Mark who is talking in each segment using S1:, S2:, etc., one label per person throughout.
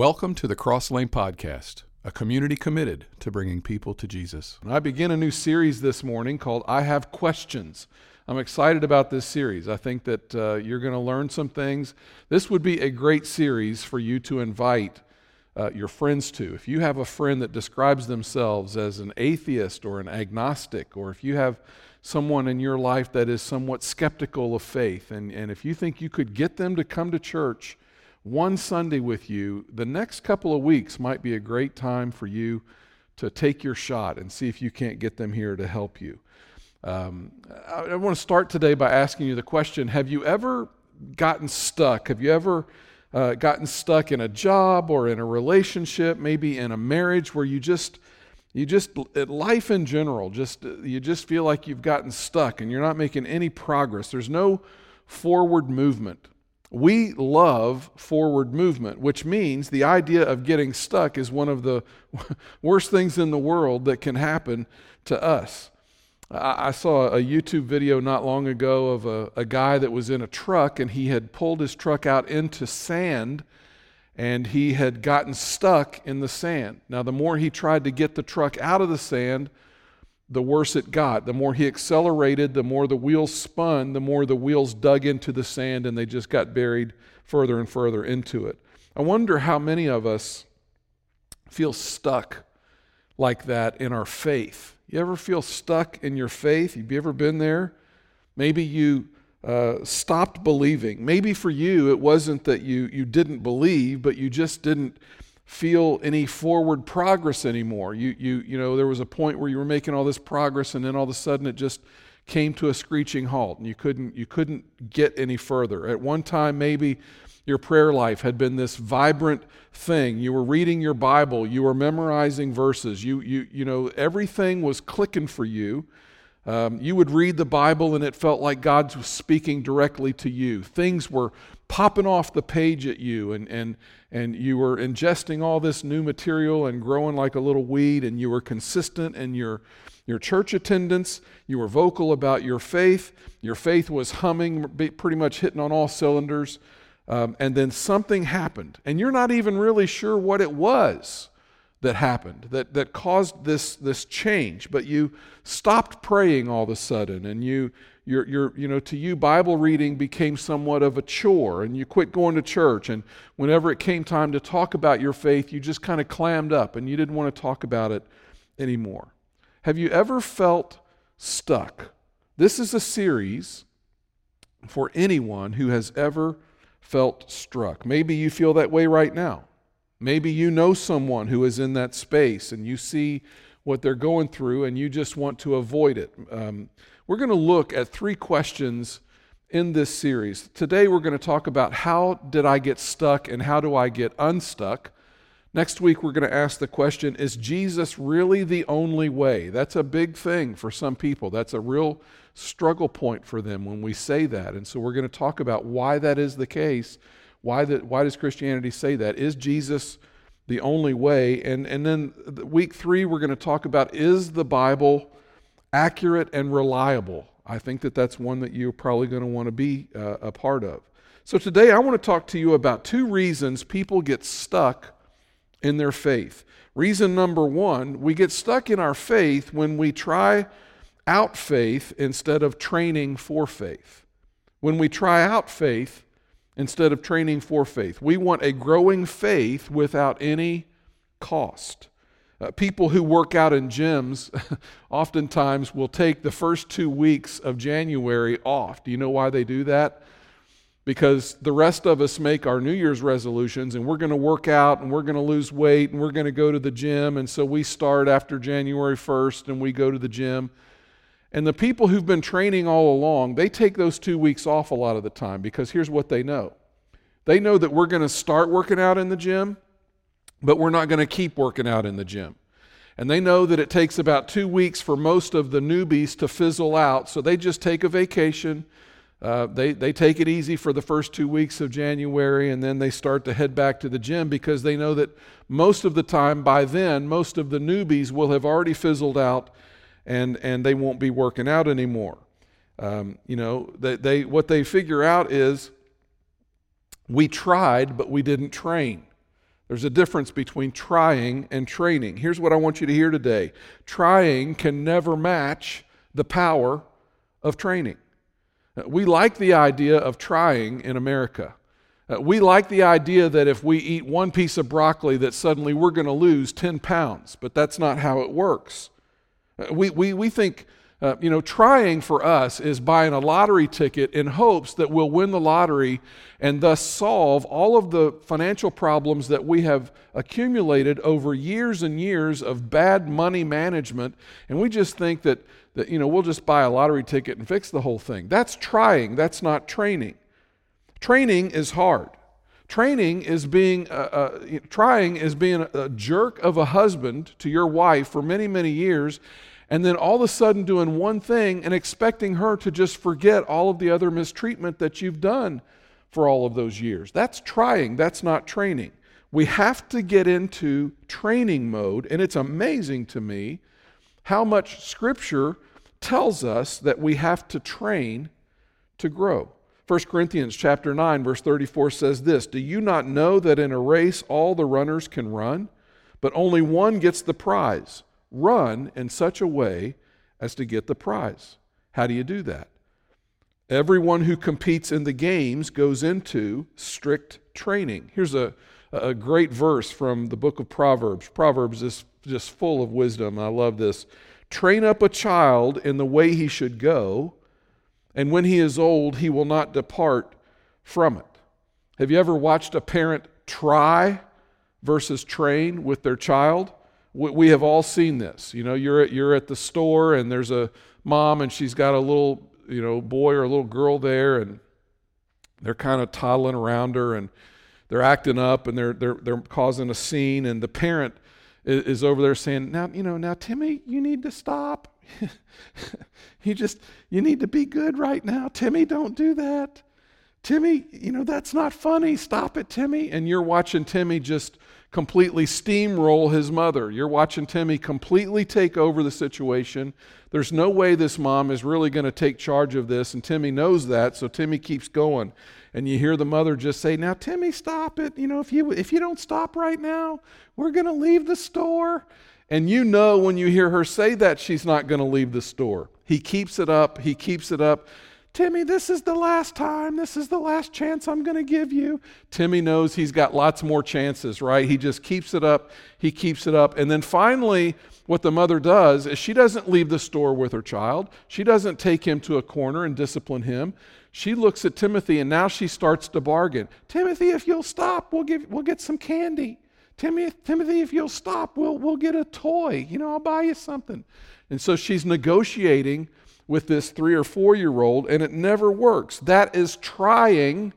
S1: Welcome to the Cross Lane Podcast, a community committed to bringing people to Jesus. I begin a new series this morning called I Have Questions. I'm excited about this series. I think that uh, you're going to learn some things. This would be a great series for you to invite uh, your friends to. If you have a friend that describes themselves as an atheist or an agnostic, or if you have someone in your life that is somewhat skeptical of faith, and, and if you think you could get them to come to church one Sunday with you, the next couple of weeks might be a great time for you to take your shot and see if you can't get them here to help you. Um, I, I want to start today by asking you the question Have you ever gotten stuck? Have you ever uh, gotten stuck in a job or in a relationship, maybe in a marriage where you just you just life in general just you just feel like you've gotten stuck and you're not making any progress there's no forward movement we love forward movement, which means the idea of getting stuck is one of the worst things in the world that can happen to us. I saw a YouTube video not long ago of a, a guy that was in a truck and he had pulled his truck out into sand and he had gotten stuck in the sand. Now, the more he tried to get the truck out of the sand, the worse it got. The more he accelerated, the more the wheels spun, the more the wheels dug into the sand and they just got buried further and further into it. I wonder how many of us feel stuck like that in our faith. You ever feel stuck in your faith? Have you ever been there? Maybe you uh, stopped believing. Maybe for you, it wasn't that you, you didn't believe, but you just didn't feel any forward progress anymore. You, you, you know, there was a point where you were making all this progress, and then all of a sudden it just came to a screeching halt, and you couldn't, you couldn't get any further. At one time, maybe your prayer life had been this vibrant thing. You were reading your Bible, you were memorizing verses, you, you, you know, everything was clicking for you. Um, you would read the Bible and it felt like God was speaking directly to you. Things were popping off the page at you, and, and, and you were ingesting all this new material and growing like a little weed, and you were consistent in your, your church attendance. You were vocal about your faith. Your faith was humming, pretty much hitting on all cylinders. Um, and then something happened, and you're not even really sure what it was that happened that, that caused this, this change, but you stopped praying all of a sudden, and you, you're, you're, you know, to you, Bible reading became somewhat of a chore, and you quit going to church. And whenever it came time to talk about your faith, you just kind of clammed up and you didn't want to talk about it anymore. Have you ever felt stuck? This is a series for anyone who has ever felt struck. Maybe you feel that way right now. Maybe you know someone who is in that space and you see what they're going through and you just want to avoid it. Um, we're going to look at three questions in this series. Today we're going to talk about how did I get stuck and how do I get unstuck. Next week we're going to ask the question Is Jesus really the only way? That's a big thing for some people. That's a real struggle point for them when we say that. And so we're going to talk about why that is the case why, the, why does Christianity say that? Is Jesus the only way? And, and then week three, we're going to talk about is the Bible accurate and reliable? I think that that's one that you're probably going to want to be uh, a part of. So today, I want to talk to you about two reasons people get stuck in their faith. Reason number one, we get stuck in our faith when we try out faith instead of training for faith. When we try out faith instead of training for faith. We want a growing faith without any cost. Uh, people who work out in gyms oftentimes will take the first two weeks of January off. Do you know why they do that? Because the rest of us make our New Year's resolutions and we're going to work out and we're going to lose weight and we're going to go to the gym. And so we start after January 1st and we go to the gym. And the people who've been training all along, they take those two weeks off a lot of the time because here's what they know they know that we're going to start working out in the gym, but we're not going to keep working out in the gym. And they know that it takes about two weeks for most of the newbies to fizzle out, so they just take a vacation. Uh, they, they take it easy for the first two weeks of January, and then they start to head back to the gym because they know that most of the time, by then, most of the newbies will have already fizzled out and, and they won't be working out anymore. Um, you know, they, they, what they figure out is we tried, but we didn't train. There's a difference between trying and training. Here's what I want you to hear today trying can never match the power of training. Uh, we like the idea of trying in America. Uh, we like the idea that if we eat one piece of broccoli that suddenly we're going to lose 10 pounds, but that's not how it works. Uh, we, we, we think uh, you know, trying for us is buying a lottery ticket in hopes that we'll win the lottery and thus solve all of the financial problems that we have accumulated over years and years of bad money management. And we just think that, that you know, we'll just buy a lottery ticket and fix the whole thing. That's trying, that's not training. Training is hard. Training is being, uh, uh, trying is being a jerk of a husband to your wife for many, many years and then all of a sudden doing one thing and expecting her to just forget all of the other mistreatment that you've done for all of those years. That's trying, that's not training. We have to get into training mode, and it's amazing to me how much Scripture tells us that we have to train to grow. 1 Corinthians chapter 9 verse 34 says this, "Do you not know that in a race all the runners can run, but only one gets the prize?" Run in such a way as to get the prize. How do you do that? Everyone who competes in the games goes into strict training. Here's a, a great verse from the book of Proverbs. Proverbs is just full of wisdom. I love this. Train up a child in the way he should go, and when he is old, he will not depart from it. Have you ever watched a parent try versus train with their child? We have all seen this. You know, you're at, you're at the store and there's a mom and she's got a little, you know, boy or a little girl there and they're kind of toddling around her and they're acting up and they're, they're, they're causing a scene and the parent is, is over there saying, now, you know, now, Timmy, you need to stop. you just, you need to be good right now. Timmy, don't do that. Timmy, you know, that's not funny. Stop it, Timmy. And you're watching Timmy just completely steamroll his mother. You're watching Timmy completely take over the situation. There's no way this mom is really going to take charge of this, and Timmy knows that, so Timmy keeps going. And you hear the mother just say, "Now, Timmy, stop it. You know, if you if you don't stop right now, we're going to leave the store." And you know when you hear her say that she's not going to leave the store. He keeps it up. He keeps it up. Timmy, this is the last time. This is the last chance I'm going to give you. Timmy knows he's got lots more chances, right? He just keeps it up. He keeps it up. And then finally, what the mother does is she doesn't leave the store with her child. She doesn't take him to a corner and discipline him. She looks at Timothy and now she starts to bargain. Timothy, if you'll stop, we'll, give, we'll get some candy. Timothy, Timothy, if you'll stop, we'll, we'll get a toy. You know, I'll buy you something. And so she's negotiating with this three or four year old, and it never works. That is trying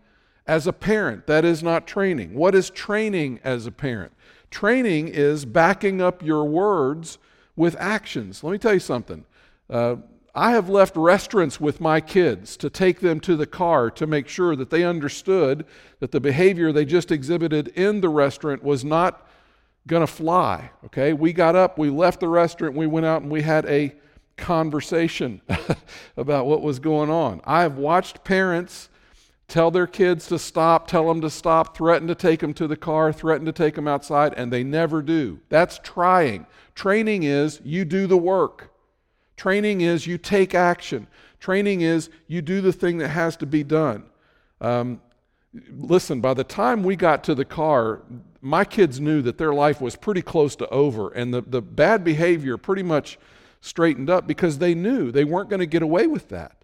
S1: as a parent. That is not training. What is training as a parent? Training is backing up your words with actions. Let me tell you something. Uh, I have left restaurants with my kids to take them to the car to make sure that they understood that the behavior they just exhibited in the restaurant was not going to fly. Okay? We got up, we left the restaurant, we went out and we had a conversation about what was going on. I have watched parents tell their kids to stop, tell them to stop, threaten to take them to the car, threaten to take them outside, and they never do. That's trying. Training is you do the work. Training is you take action. Training is you do the thing that has to be done. Um, listen, by the time we got to the car, my kids knew that their life was pretty close to over, and the, the bad behavior pretty much straightened up because they knew they weren't going to get away with that.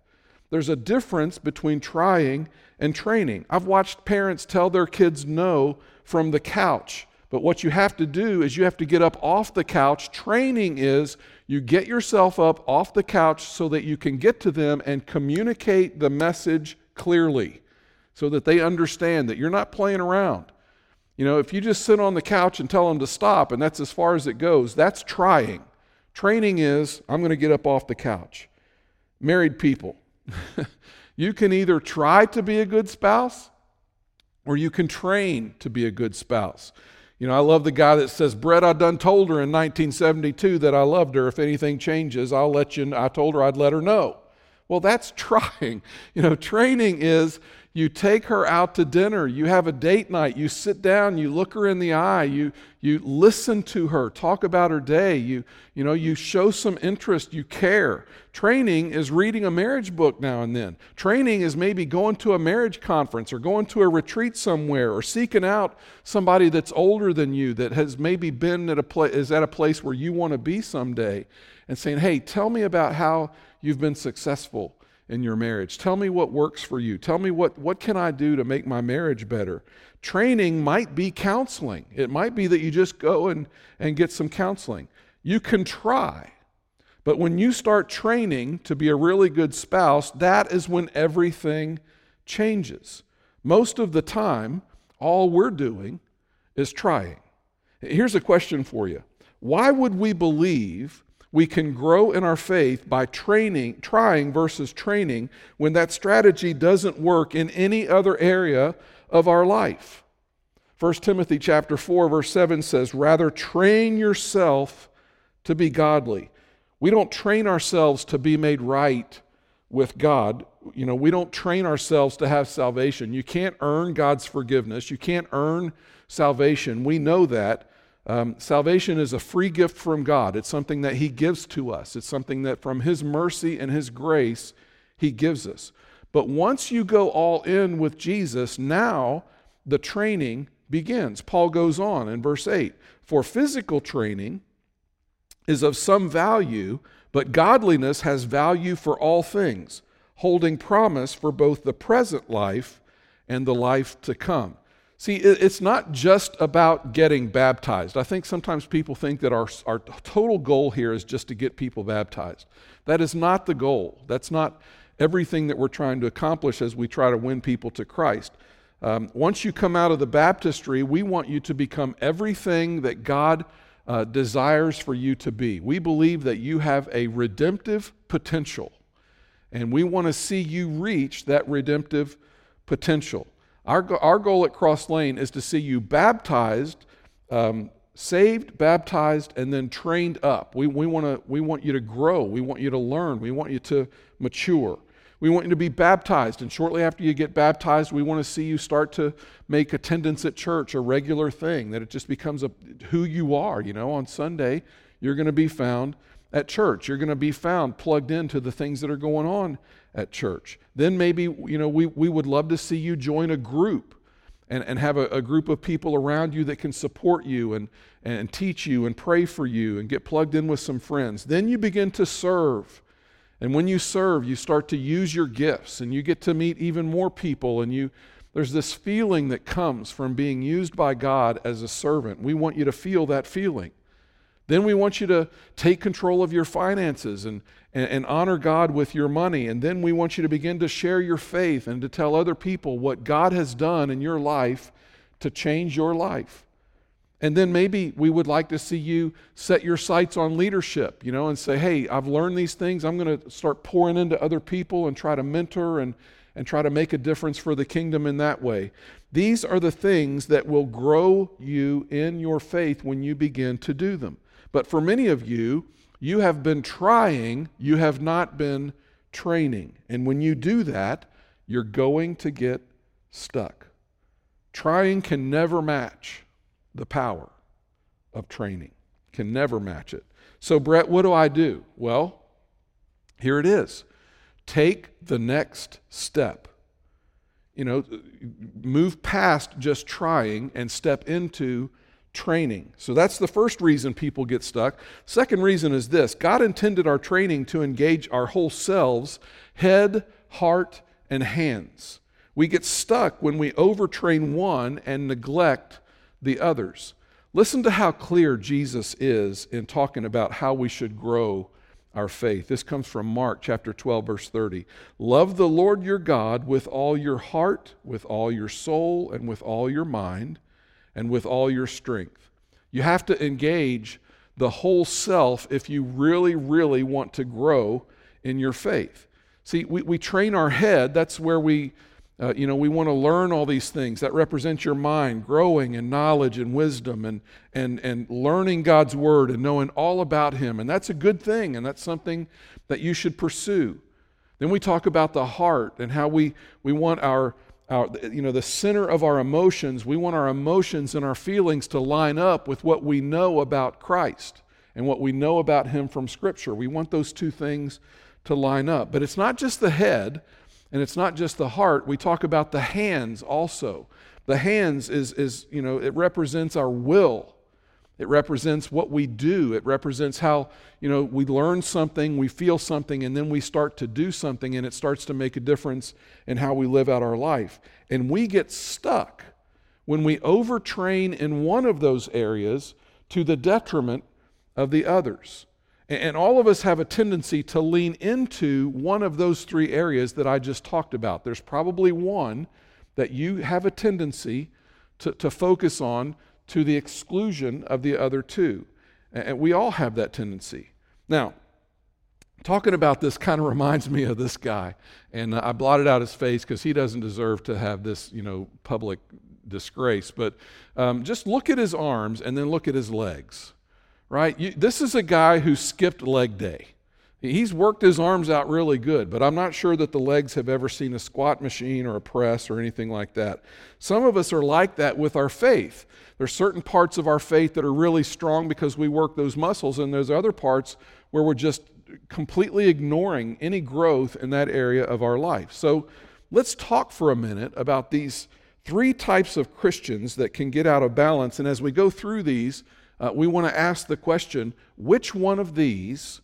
S1: There's a difference between trying and training. I've watched parents tell their kids no from the couch. But what you have to do is you have to get up off the couch. Training is you get yourself up off the couch so that you can get to them and communicate the message clearly so that they understand that you're not playing around. You know, if you just sit on the couch and tell them to stop and that's as far as it goes, that's trying. Training is I'm going to get up off the couch. Married people, you can either try to be a good spouse or you can train to be a good spouse. You know, I love the guy that says, Brett, I done told her in 1972 that I loved her. If anything changes, I'll let you, I told her I'd let her know. Well, that's trying. You know, training is you take her out to dinner, you have a date night, you sit down, you look her in the eye, you, you listen to her, talk about her day, you, you know, you show some interest, you care. Training is reading a marriage book now and then. Training is maybe going to a marriage conference or going to a retreat somewhere or seeking out somebody that's older than you that has maybe been at a place is at a place where you want to be someday and saying, "Hey, tell me about how you've been successful in your marriage. Tell me what works for you. Tell me what, what can I do to make my marriage better. Training might be counseling. It might be that you just go and, and get some counseling. You can try. But when you start training to be a really good spouse, that is when everything changes. Most of the time, all we're doing is trying. Here's a question for you Why would we believe we can grow in our faith by training, trying versus training when that strategy doesn't work in any other area of our life. 1 Timothy chapter 4 verse 7 says, "Rather train yourself to be godly." We don't train ourselves to be made right with God. You know, we don't train ourselves to have salvation. You can't earn God's forgiveness. You can't earn salvation. We know that. Um, salvation is a free gift from God. It's something that He gives to us, it's something that from His mercy and His grace, He gives us. But once you go all in with Jesus, now the training begins. Paul goes on in verse 8 For physical training is of some value, but godliness has value for all things, holding promise for both the present life and the life to come. See, it's not just about getting baptized. I think sometimes people think that our, our total goal here is just to get people baptized. That is not the goal. That's not everything that we're trying to accomplish as we try to win people to Christ. Um, once you come out of the baptistry, we want you to become everything that God uh, desires for you to be. We believe that you have a redemptive potential, and we want to see you reach that redemptive potential. Our, our goal at Cross Lane is to see you baptized, um, saved, baptized, and then trained up. We, we, wanna, we want you to grow. We want you to learn. We want you to mature. We want you to be baptized. And shortly after you get baptized, we want to see you start to make attendance at church a regular thing, that it just becomes a, who you are. You know, on Sunday, you're going to be found at church. You're going to be found plugged into the things that are going on at church. Then maybe, you know, we, we would love to see you join a group and, and have a, a group of people around you that can support you and, and teach you and pray for you and get plugged in with some friends. Then you begin to serve. And when you serve, you start to use your gifts and you get to meet even more people and you there's this feeling that comes from being used by God as a servant. We want you to feel that feeling. Then we want you to take control of your finances and, and, and, honor God with your money. And then we want you to begin to share your faith and to tell other people what God has done in your life to change your life. And then maybe we would like to see you set your sights on leadership, you know, and say, hey, I've learned these things. I'm going to start pouring into other people and try to mentor and, and try to make a difference for the kingdom in that way. These are the things that will grow you in your faith when you begin to do them. But for many of you, you have been trying, you have not been training. And when you do that, you're going to get stuck. Trying can never match the power of training, can never match it. So, Brett, what do I do? Well, here it is take the next step. You know, move past just trying and step into training. So that's the first reason people get stuck. Second reason is this God intended our training to engage our whole selves head, heart, and hands. We get stuck when we overtrain one and neglect the others. Listen to how clear Jesus is in talking about how we should grow our faith. This comes from Mark chapter 12 verse 30. Love the Lord your God with all your heart, with all your soul, and with all your mind and with all your strength. You have to engage the whole self if you really, really want to grow in your faith. See, we, we train our head, that's where we, uh, you know, we want to learn all these things. That represent your mind growing in knowledge and wisdom and, and, and learning God's word and knowing all about Him. And that's a good thing, and that's something that you should pursue. Then we talk about the heart and how we, we want our our, you know, the center of our emotions, we want our emotions and our feelings to line up with what we know about Christ and what we know about Him from Scripture. We want those two things to line up. But it's not just the head and it's not just the heart. We talk about the hands also. The hands is, is you know, it represents our will. It represents what we do. It represents how, you know, we learn something, we feel something, and then we start to do something, and it starts to make a difference in how we live out our life. And we get stuck when we overtrain in one of those areas to the detriment of the others. And all of us have a tendency to lean into one of those three areas that I just talked about. There's probably one that you have a tendency to, to focus on to the exclusion of the other two. And we all have that tendency. Now, talking about this kind of reminds me of this guy. And I blotted out his face because he doesn't deserve to have this, you know, public disgrace. But um, just look at his arms and then look at his legs, right? You, this is a guy who skipped leg day. He's worked his arms out really good, but I'm not sure that the legs have ever seen a squat machine or a press or anything like that. Some of us are like that with our faith. There's certain parts of our faith that are really strong because we work those muscles, and there's other parts where we're just completely ignoring any growth in that area of our life. So let's talk for a minute about these three types of Christians that can get out of balance. And as we go through these, uh, we want to ask the question which one of these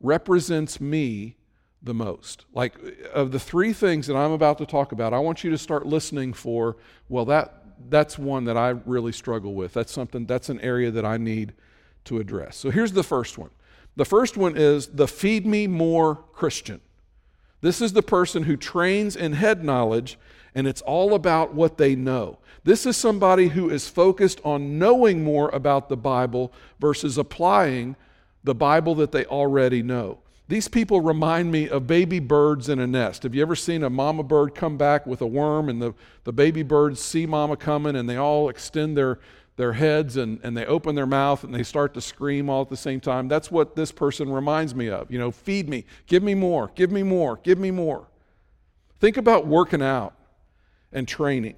S1: represents me the most. Like of the three things that I'm about to talk about, I want you to start listening for, well, that that's one that I really struggle with. That's something that's an area that I need to address. So here's the first one. The first one is the feed me more Christian. This is the person who trains in head knowledge and it's all about what they know. This is somebody who is focused on knowing more about the Bible versus applying the Bible that they already know. These people remind me of baby birds in a nest. Have you ever seen a mama bird come back with a worm and the, the baby birds see mama coming and they all extend their, their heads and, and they open their mouth and they start to scream all at the same time? That's what this person reminds me of. You know, feed me, give me more, give me more, give me more. Think about working out and training.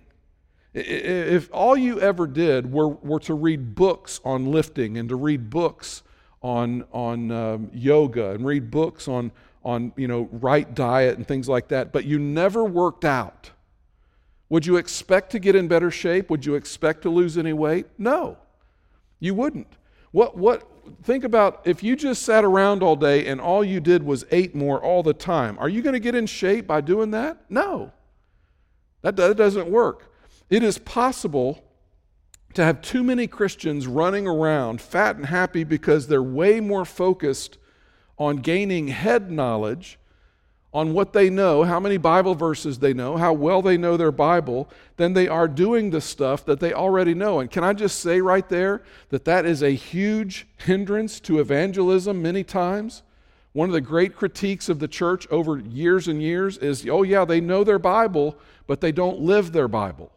S1: If all you ever did were, were to read books on lifting and to read books on, on um, yoga and read books on, on you know, right diet and things like that, but you never worked out, would you expect to get in better shape? Would you expect to lose any weight? No, you wouldn't. What, what, think about if you just sat around all day and all you did was ate more all the time. Are you going to get in shape by doing that? No. That, that doesn't work. It is possible to have too many Christians running around fat and happy because they're way more focused on gaining head knowledge on what they know, how many Bible verses they know, how well they know their Bible, than they are doing the stuff that they already know. And can I just say right there that that is a huge hindrance to evangelism many times? One of the great critiques of the church over years and years is oh, yeah, they know their Bible, but they don't live their Bible.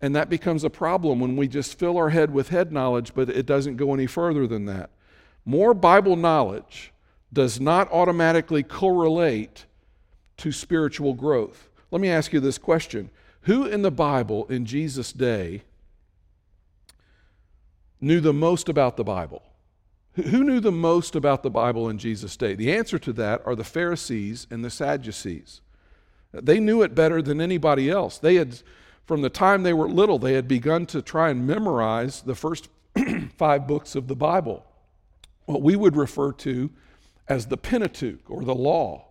S1: And that becomes a problem when we just fill our head with head knowledge, but it doesn't go any further than that. More Bible knowledge does not automatically correlate to spiritual growth. Let me ask you this question Who in the Bible in Jesus' day knew the most about the Bible? Who knew the most about the Bible in Jesus' day? The answer to that are the Pharisees and the Sadducees. They knew it better than anybody else. They had from the time they were little, they had begun to try and memorize the first five books of the Bible, what we would refer to as the Pentateuch or the law.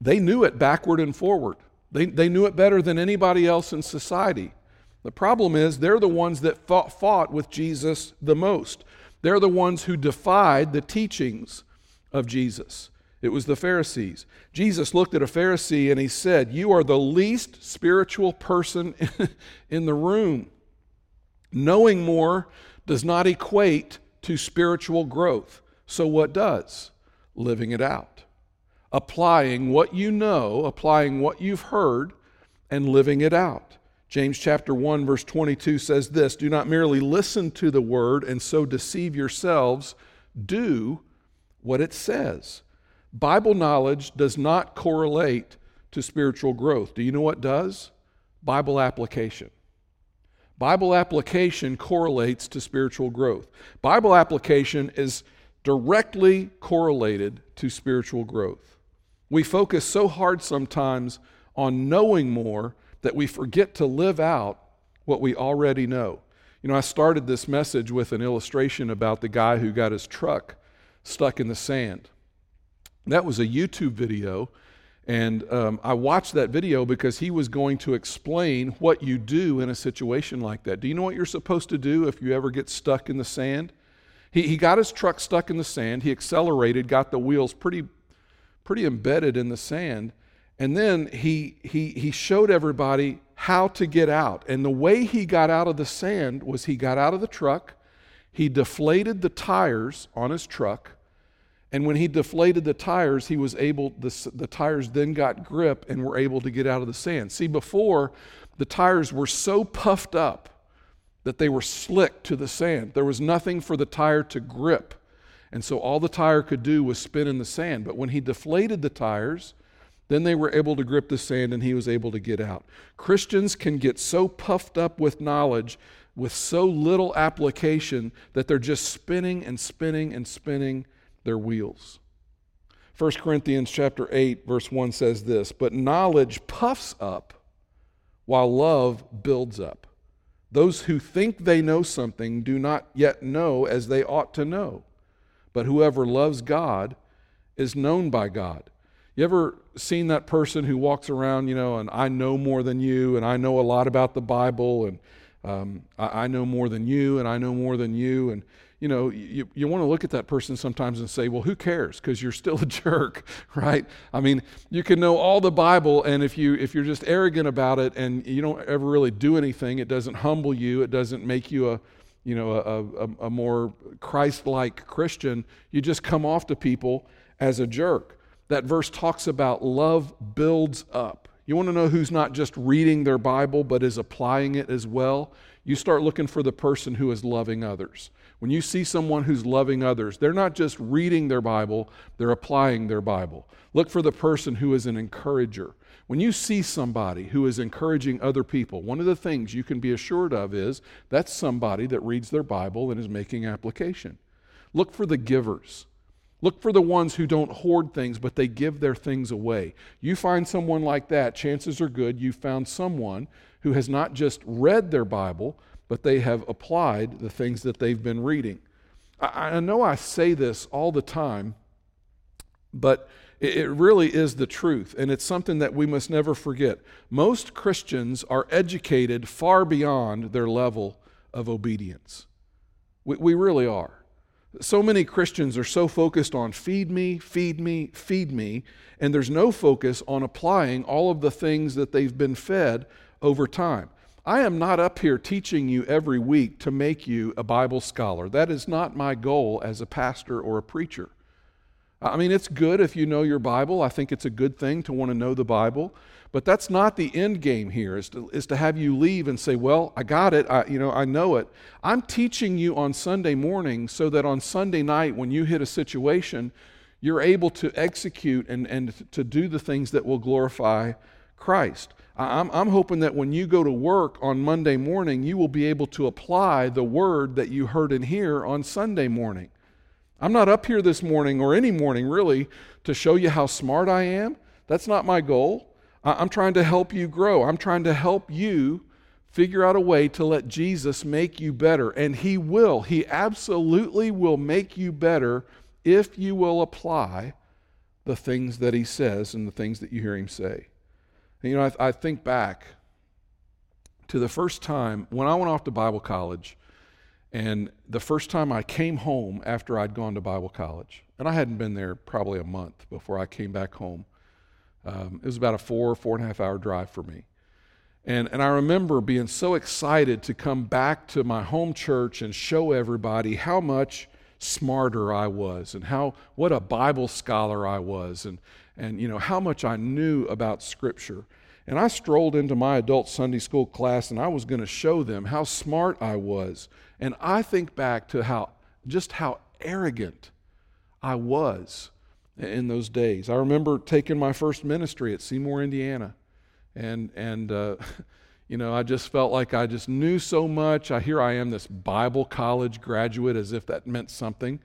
S1: They knew it backward and forward. They, they knew it better than anybody else in society. The problem is, they're the ones that fought, fought with Jesus the most. They're the ones who defied the teachings of Jesus. It was the Pharisees. Jesus looked at a Pharisee and he said, You are the least spiritual person in the room. Knowing more does not equate to spiritual growth. So, what does? Living it out. Applying what you know, applying what you've heard, and living it out. James chapter 1 verse 22 says this, do not merely listen to the word and so deceive yourselves, do what it says. Bible knowledge does not correlate to spiritual growth. Do you know what does? Bible application. Bible application correlates to spiritual growth. Bible application is directly correlated to spiritual growth. We focus so hard sometimes on knowing more that we forget to live out what we already know. You know, I started this message with an illustration about the guy who got his truck stuck in the sand. That was a YouTube video and um, I watched that video because he was going to explain what you do in a situation like that. Do you know what you're supposed to do if you ever get stuck in the sand? He, he got his truck stuck in the sand. He accelerated, got the wheels pretty, pretty embedded in the sand. And then he, he, he showed everybody how to get out. And the way he got out of the sand was he got out of the truck, he deflated the tires on his truck, and when he deflated the tires, he was able, the, the tires then got grip and were able to get out of the sand. See, before, the tires were so puffed up that they were slick to the sand. There was nothing for the tire to grip. And so all the tire could do was spin in the sand. But when he deflated the tires, then they were able to grip the sand and he was able to get out. Christians can get so puffed up with knowledge with so little application that they're just spinning and spinning and spinning their wheels. 1 Corinthians chapter 8 verse 1 says this, but knowledge puffs up while love builds up. Those who think they know something do not yet know as they ought to know. But whoever loves God is known by God. You ever seen that person who walks around, you know, and I know more than you, and I know a lot about the Bible, and um, I, I know more than you, and I know more than you, and you know, you, you want to look at that person sometimes and say, well, who cares? Because you're still a jerk, right? I mean, you can know all the Bible, and if, you, if you're just arrogant about it and you don't ever really do anything, it doesn't humble you, it doesn't make you a, you know, a, a, a more Christ like Christian, you just come off to people as a jerk. That verse talks about love builds up. You want to know who's not just reading their Bible, but is applying it as well? You start looking for the person who is loving others. When you see someone who's loving others, they're not just reading their Bible, they're applying their Bible. Look for the person who is an encourager. When you see somebody who is encouraging other people, one of the things you can be assured of is that's somebody that reads their Bible and is making application. Look for the givers. Look for the ones who don't hoard things, but they give their things away. You find someone like that, chances are good you found someone who has not just read their Bible, but they have applied the things that they've been reading. I, I know I say this all the time, but it, it really is the truth, and it's something that we must never forget. Most Christians are educated far beyond their level of obedience. We, we really are. So many Christians are so focused on feed me, feed me, feed me, and there's no focus on applying all of the things that they've been fed over time. I am not up here teaching you every week to make you a Bible scholar. That is not my goal as a pastor or a preacher. I mean, it's good if you know your Bible. I think it's a good thing to want to know the Bible. But that's not the end game here, is to, is to have you leave and say, Well, I got it. I, you know, I know it. I'm teaching you on Sunday morning so that on Sunday night, when you hit a situation, you're able to execute and, and to do the things that will glorify Christ. I'm, I'm hoping that when you go to work on Monday morning, you will be able to apply the word that you heard and hear on Sunday morning. I'm not up here this morning or any morning really to show you how smart I am. That's not my goal. I'm trying to help you grow. I'm trying to help you figure out a way to let Jesus make you better. And He will. He absolutely will make you better if you will apply the things that He says and the things that you hear Him say. And, you know, I, I think back to the first time when I went off to Bible college, and the first time I came home after I'd gone to Bible college, and I hadn't been there probably a month before I came back home. Um, it was about a four, four and a half hour drive for me. And, and I remember being so excited to come back to my home church and show everybody how much smarter I was and how what a Bible scholar I was and, and you know how much I knew about Scripture. And I strolled into my adult Sunday school class and I was going to show them how smart I was. And I think back to how just how arrogant I was in those days. I remember taking my first ministry at Seymour, Indiana, and and uh, you know I just felt like I just knew so much. I here I am, this Bible college graduate, as if that meant something,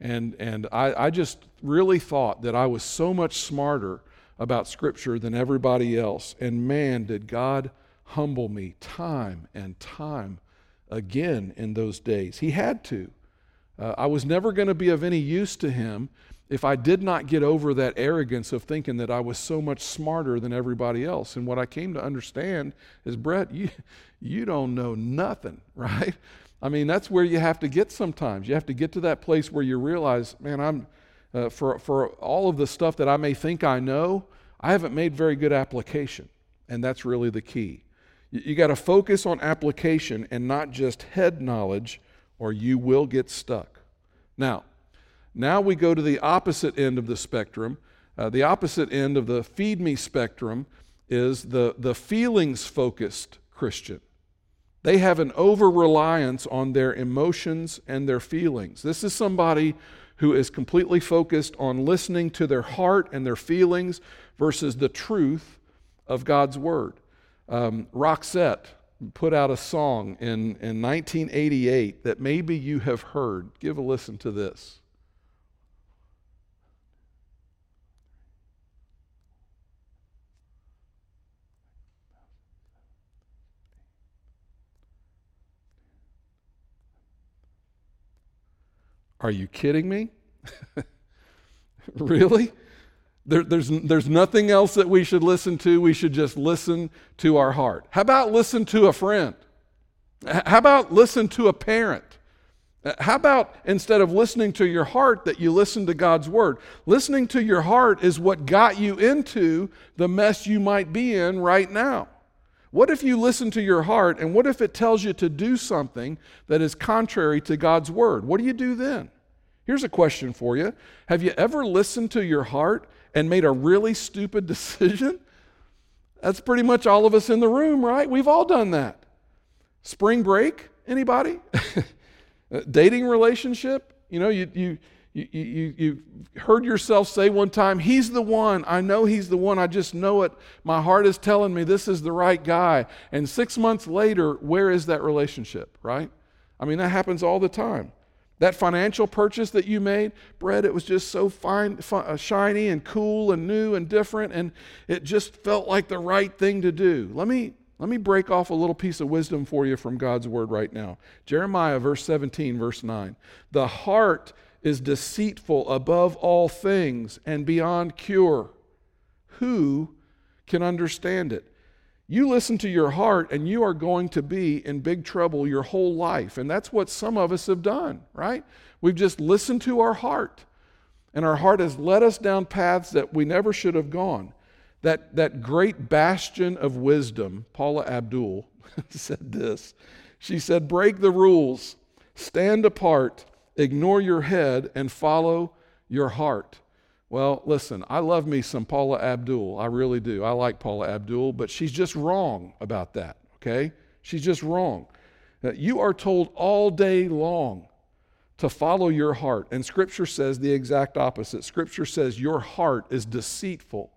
S1: and and I, I just really thought that I was so much smarter about Scripture than everybody else. And man, did God humble me time and time again in those days. He had to. Uh, I was never going to be of any use to him if I did not get over that arrogance of thinking that I was so much smarter than everybody else. And what I came to understand is, Brett, you, you don't know nothing, right? I mean, that's where you have to get sometimes. You have to get to that place where you realize, man, I'm, uh, for, for all of the stuff that I may think I know, I haven't made very good application. And that's really the key. You, you got to focus on application and not just head knowledge, or you will get stuck. Now, now we go to the opposite end of the spectrum. Uh, the opposite end of the feed me spectrum is the, the feelings focused Christian. They have an over reliance on their emotions and their feelings. This is somebody who is completely focused on listening to their heart and their feelings versus the truth of God's Word. Um, Roxette put out a song in, in 1988 that maybe you have heard. Give a listen to this. Are you kidding me? really? There, there's, there's nothing else that we should listen to. We should just listen to our heart. How about listen to a friend? How about listen to a parent? How about instead of listening to your heart, that you listen to God's word? Listening to your heart is what got you into the mess you might be in right now. What if you listen to your heart, and what if it tells you to do something that is contrary to God's word? What do you do then? Here's a question for you Have you ever listened to your heart and made a really stupid decision? That's pretty much all of us in the room, right? We've all done that. Spring break, anybody? Uh, dating relationship? You know, you, you, you, you, you heard yourself say one time, He's the one. I know He's the one. I just know it. My heart is telling me this is the right guy. And six months later, where is that relationship, right? I mean, that happens all the time. That financial purchase that you made, Brett, it was just so fine, uh, shiny and cool and new and different, and it just felt like the right thing to do. Let me, let me break off a little piece of wisdom for you from God's word right now. Jeremiah, verse 17, verse 9. The heart is deceitful above all things and beyond cure. Who can understand it? You listen to your heart, and you are going to be in big trouble your whole life. And that's what some of us have done, right? We've just listened to our heart, and our heart has led us down paths that we never should have gone. That, that great bastion of wisdom, Paula Abdul, said this. She said, Break the rules, stand apart, ignore your head, and follow your heart. Well, listen, I love me some Paula Abdul. I really do. I like Paula Abdul, but she's just wrong about that, okay? She's just wrong. Uh, you are told all day long to follow your heart, and Scripture says the exact opposite. Scripture says your heart is deceitful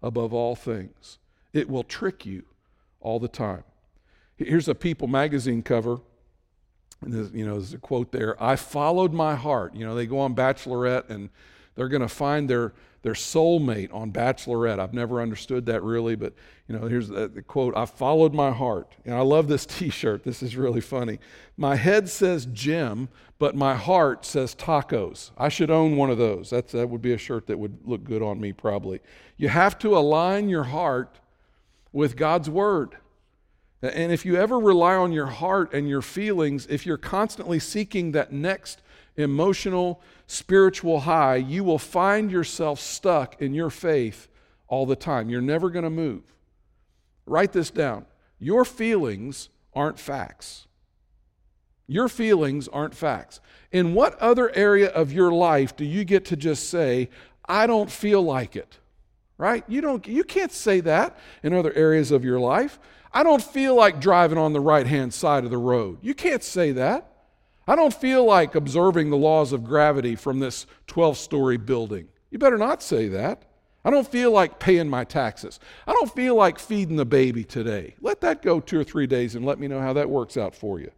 S1: above all things, it will trick you all the time. Here's a People magazine cover. You know, there's a quote there I followed my heart. You know, they go on Bachelorette and they're going to find their, their soulmate on Bachelorette. I've never understood that really, but you know, here's the, the quote I followed my heart. And I love this t shirt. This is really funny. My head says gym, but my heart says tacos. I should own one of those. That's, that would be a shirt that would look good on me, probably. You have to align your heart with God's word. And if you ever rely on your heart and your feelings, if you're constantly seeking that next emotional, spiritual high, you will find yourself stuck in your faith all the time. You're never going to move. Write this down. Your feelings aren't facts. Your feelings aren't facts. In what other area of your life do you get to just say, I don't feel like it? Right? You don't you can't say that in other areas of your life. I don't feel like driving on the right-hand side of the road. You can't say that. I don't feel like observing the laws of gravity from this 12 story building. You better not say that. I don't feel like paying my taxes. I don't feel like feeding the baby today. Let that go two or three days and let me know how that works out for you.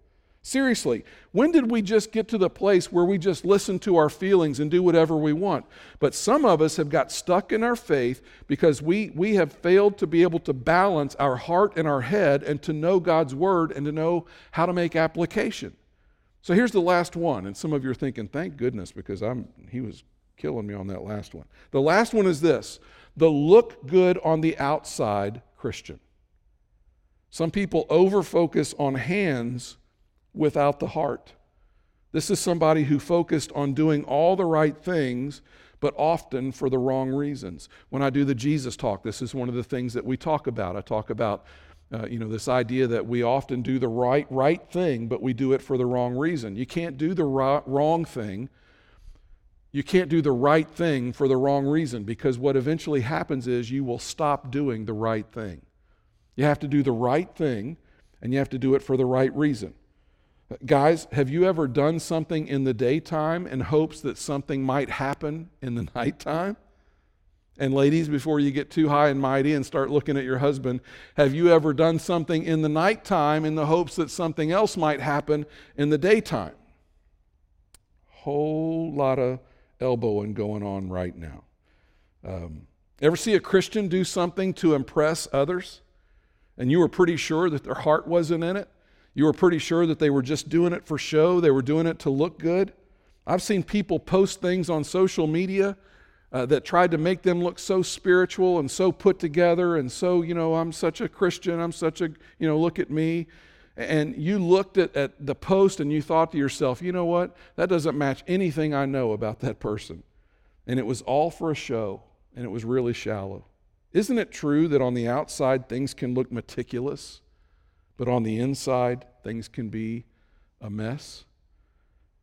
S1: Seriously, when did we just get to the place where we just listen to our feelings and do whatever we want? But some of us have got stuck in our faith because we, we have failed to be able to balance our heart and our head and to know God's word and to know how to make application. So here's the last one, and some of you are thinking, thank goodness, because I'm he was killing me on that last one. The last one is this the look good on the outside Christian. Some people over focus on hands without the heart. This is somebody who focused on doing all the right things, but often for the wrong reasons. When I do the Jesus talk, this is one of the things that we talk about. I talk about uh, you know this idea that we often do the right right thing but we do it for the wrong reason you can't do the wrong thing you can't do the right thing for the wrong reason because what eventually happens is you will stop doing the right thing you have to do the right thing and you have to do it for the right reason Guys, have you ever done something in the daytime in hopes that something might happen in the nighttime? And ladies, before you get too high and mighty and start looking at your husband, have you ever done something in the nighttime in the hopes that something else might happen in the daytime? Whole lot of elbowing going on right now. Um, ever see a Christian do something to impress others? And you were pretty sure that their heart wasn't in it? You were pretty sure that they were just doing it for show, they were doing it to look good. I've seen people post things on social media uh, that tried to make them look so spiritual and so put together and so, you know, I'm such a Christian, I'm such a, you know, look at me. And you looked at, at the post and you thought to yourself, you know what? That doesn't match anything I know about that person. And it was all for a show and it was really shallow. Isn't it true that on the outside things can look meticulous? But on the inside, things can be a mess.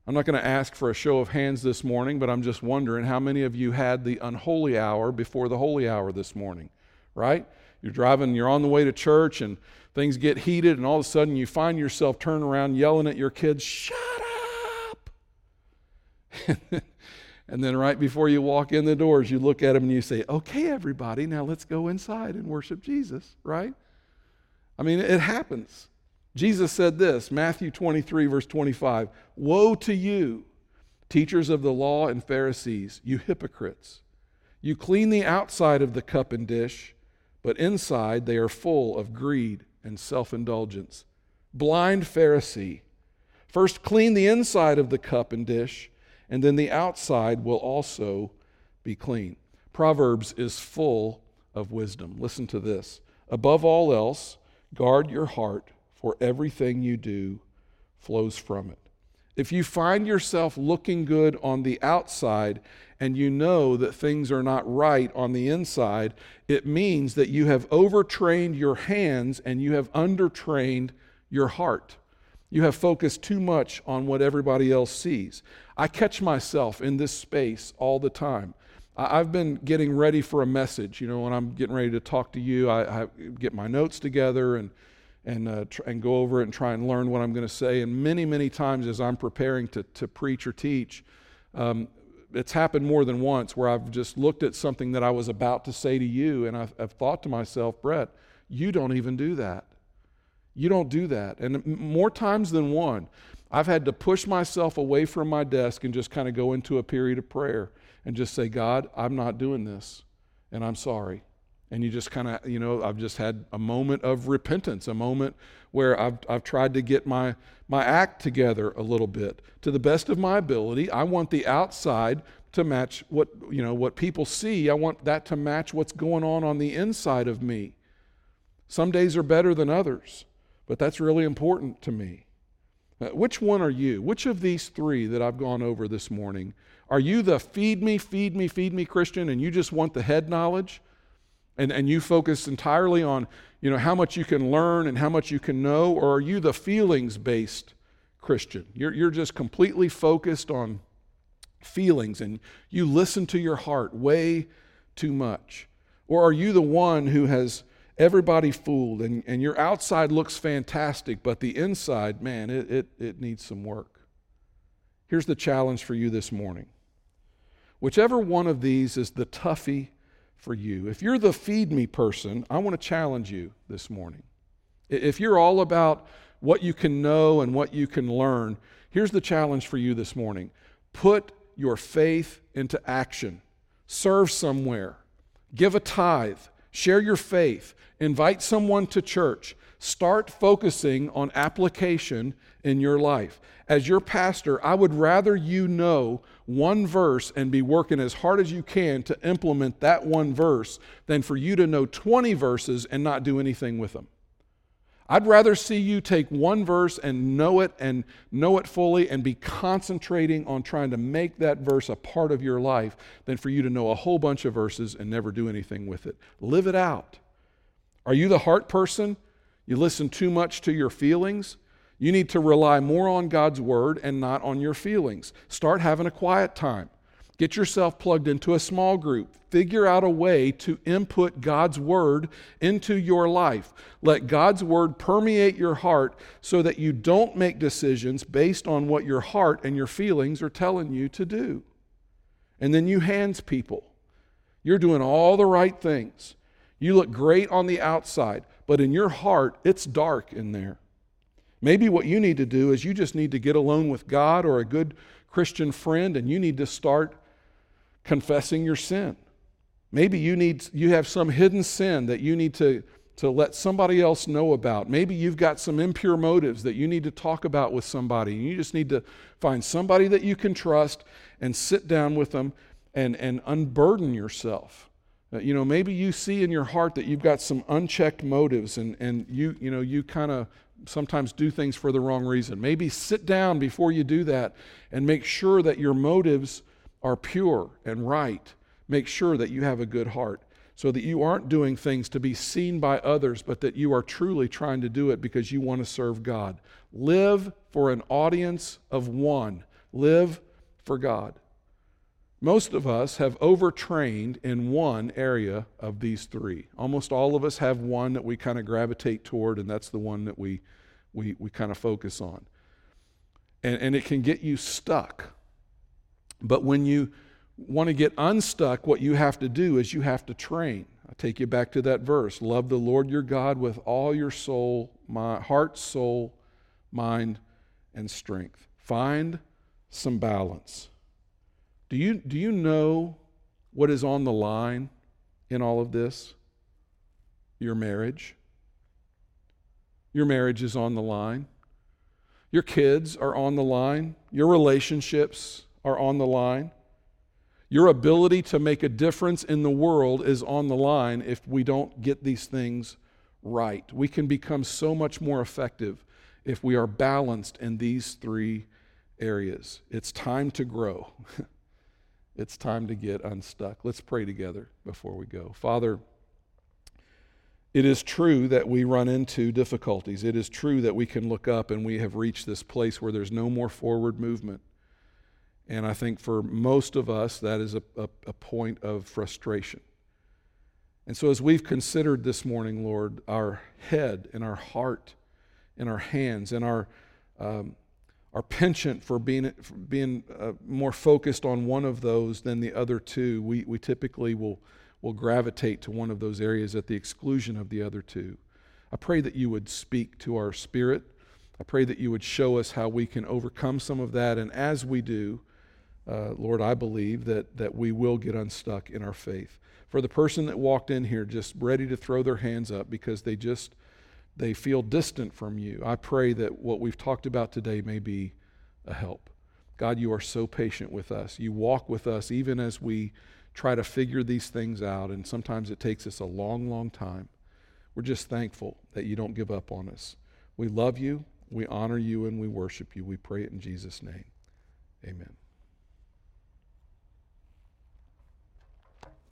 S1: I'm not going to ask for a show of hands this morning, but I'm just wondering how many of you had the unholy hour before the holy hour this morning, right? You're driving, you're on the way to church, and things get heated, and all of a sudden you find yourself turning around yelling at your kids, Shut up! and then right before you walk in the doors, you look at them and you say, Okay, everybody, now let's go inside and worship Jesus, right? I mean, it happens. Jesus said this, Matthew 23, verse 25 Woe to you, teachers of the law and Pharisees, you hypocrites! You clean the outside of the cup and dish, but inside they are full of greed and self indulgence. Blind Pharisee, first clean the inside of the cup and dish, and then the outside will also be clean. Proverbs is full of wisdom. Listen to this. Above all else, Guard your heart, for everything you do flows from it. If you find yourself looking good on the outside and you know that things are not right on the inside, it means that you have overtrained your hands and you have undertrained your heart. You have focused too much on what everybody else sees. I catch myself in this space all the time. I've been getting ready for a message. You know, when I'm getting ready to talk to you, I, I get my notes together and and uh, tr- and go over it and try and learn what I'm going to say. And many many times as I'm preparing to to preach or teach, um, it's happened more than once where I've just looked at something that I was about to say to you, and I've, I've thought to myself, Brett, you don't even do that. You don't do that. And more times than one, I've had to push myself away from my desk and just kind of go into a period of prayer and just say, God, I'm not doing this, and I'm sorry. And you just kind of, you know, I've just had a moment of repentance, a moment where I've, I've tried to get my, my act together a little bit. To the best of my ability, I want the outside to match what, you know, what people see. I want that to match what's going on on the inside of me. Some days are better than others, but that's really important to me. Uh, which one are you? Which of these three that I've gone over this morning are you the feed me, feed me, feed me Christian and you just want the head knowledge? And, and you focus entirely on you know, how much you can learn and how much you can know? Or are you the feelings based Christian? You're, you're just completely focused on feelings and you listen to your heart way too much? Or are you the one who has everybody fooled and, and your outside looks fantastic, but the inside, man, it, it, it needs some work? Here's the challenge for you this morning Whichever one of these is the toughie for you. If you're the feed me person, I want to challenge you this morning. If you're all about what you can know and what you can learn, here's the challenge for you this morning put your faith into action, serve somewhere, give a tithe, share your faith, invite someone to church. Start focusing on application in your life. As your pastor, I would rather you know one verse and be working as hard as you can to implement that one verse than for you to know 20 verses and not do anything with them. I'd rather see you take one verse and know it and know it fully and be concentrating on trying to make that verse a part of your life than for you to know a whole bunch of verses and never do anything with it. Live it out. Are you the heart person? You listen too much to your feelings? You need to rely more on God's word and not on your feelings. Start having a quiet time. Get yourself plugged into a small group. Figure out a way to input God's word into your life. Let God's word permeate your heart so that you don't make decisions based on what your heart and your feelings are telling you to do. And then you hands people. You're doing all the right things. You look great on the outside, but in your heart, it's dark in there. Maybe what you need to do is you just need to get alone with God or a good Christian friend and you need to start confessing your sin. Maybe you need you have some hidden sin that you need to to let somebody else know about. Maybe you've got some impure motives that you need to talk about with somebody. You just need to find somebody that you can trust and sit down with them and, and unburden yourself. Uh, you know, maybe you see in your heart that you've got some unchecked motives and, and you, you know, you kind of sometimes do things for the wrong reason. Maybe sit down before you do that and make sure that your motives are pure and right, make sure that you have a good heart so that you aren't doing things to be seen by others, but that you are truly trying to do it because you want to serve God. Live for an audience of one, live for God. Most of us have overtrained in one area of these three. Almost all of us have one that we kind of gravitate toward, and that's the one that we, we, we kind of focus on. And, and it can get you stuck but when you want to get unstuck, what you have to do is you have to train. I take you back to that verse love the Lord your God with all your soul, my heart, soul, mind, and strength. Find some balance. Do you, do you know what is on the line in all of this? Your marriage. Your marriage is on the line. Your kids are on the line. Your relationships are on the line. Your ability to make a difference in the world is on the line if we don't get these things right. We can become so much more effective if we are balanced in these three areas. It's time to grow. it's time to get unstuck. Let's pray together before we go. Father, it is true that we run into difficulties. It is true that we can look up and we have reached this place where there's no more forward movement. And I think for most of us, that is a, a, a, point of frustration. And so, as we've considered this morning, Lord, our head and our heart and our hands and our, um, our penchant for being, for being uh, more focused on one of those than the other two, we, we typically will, will gravitate to one of those areas at the exclusion of the other two. I pray that you would speak to our spirit. I pray that you would show us how we can overcome some of that. And as we do, uh, Lord, I believe that, that we will get unstuck in our faith. For the person that walked in here just ready to throw their hands up because they just they feel distant from you, I pray that what we've talked about today may be a help. God, you are so patient with us. You walk with us even as we try to figure these things out, and sometimes it takes us a long, long time. We're just thankful that you don't give up on us. We love you, we honor you, and we worship you. We pray it in Jesus' name. Amen.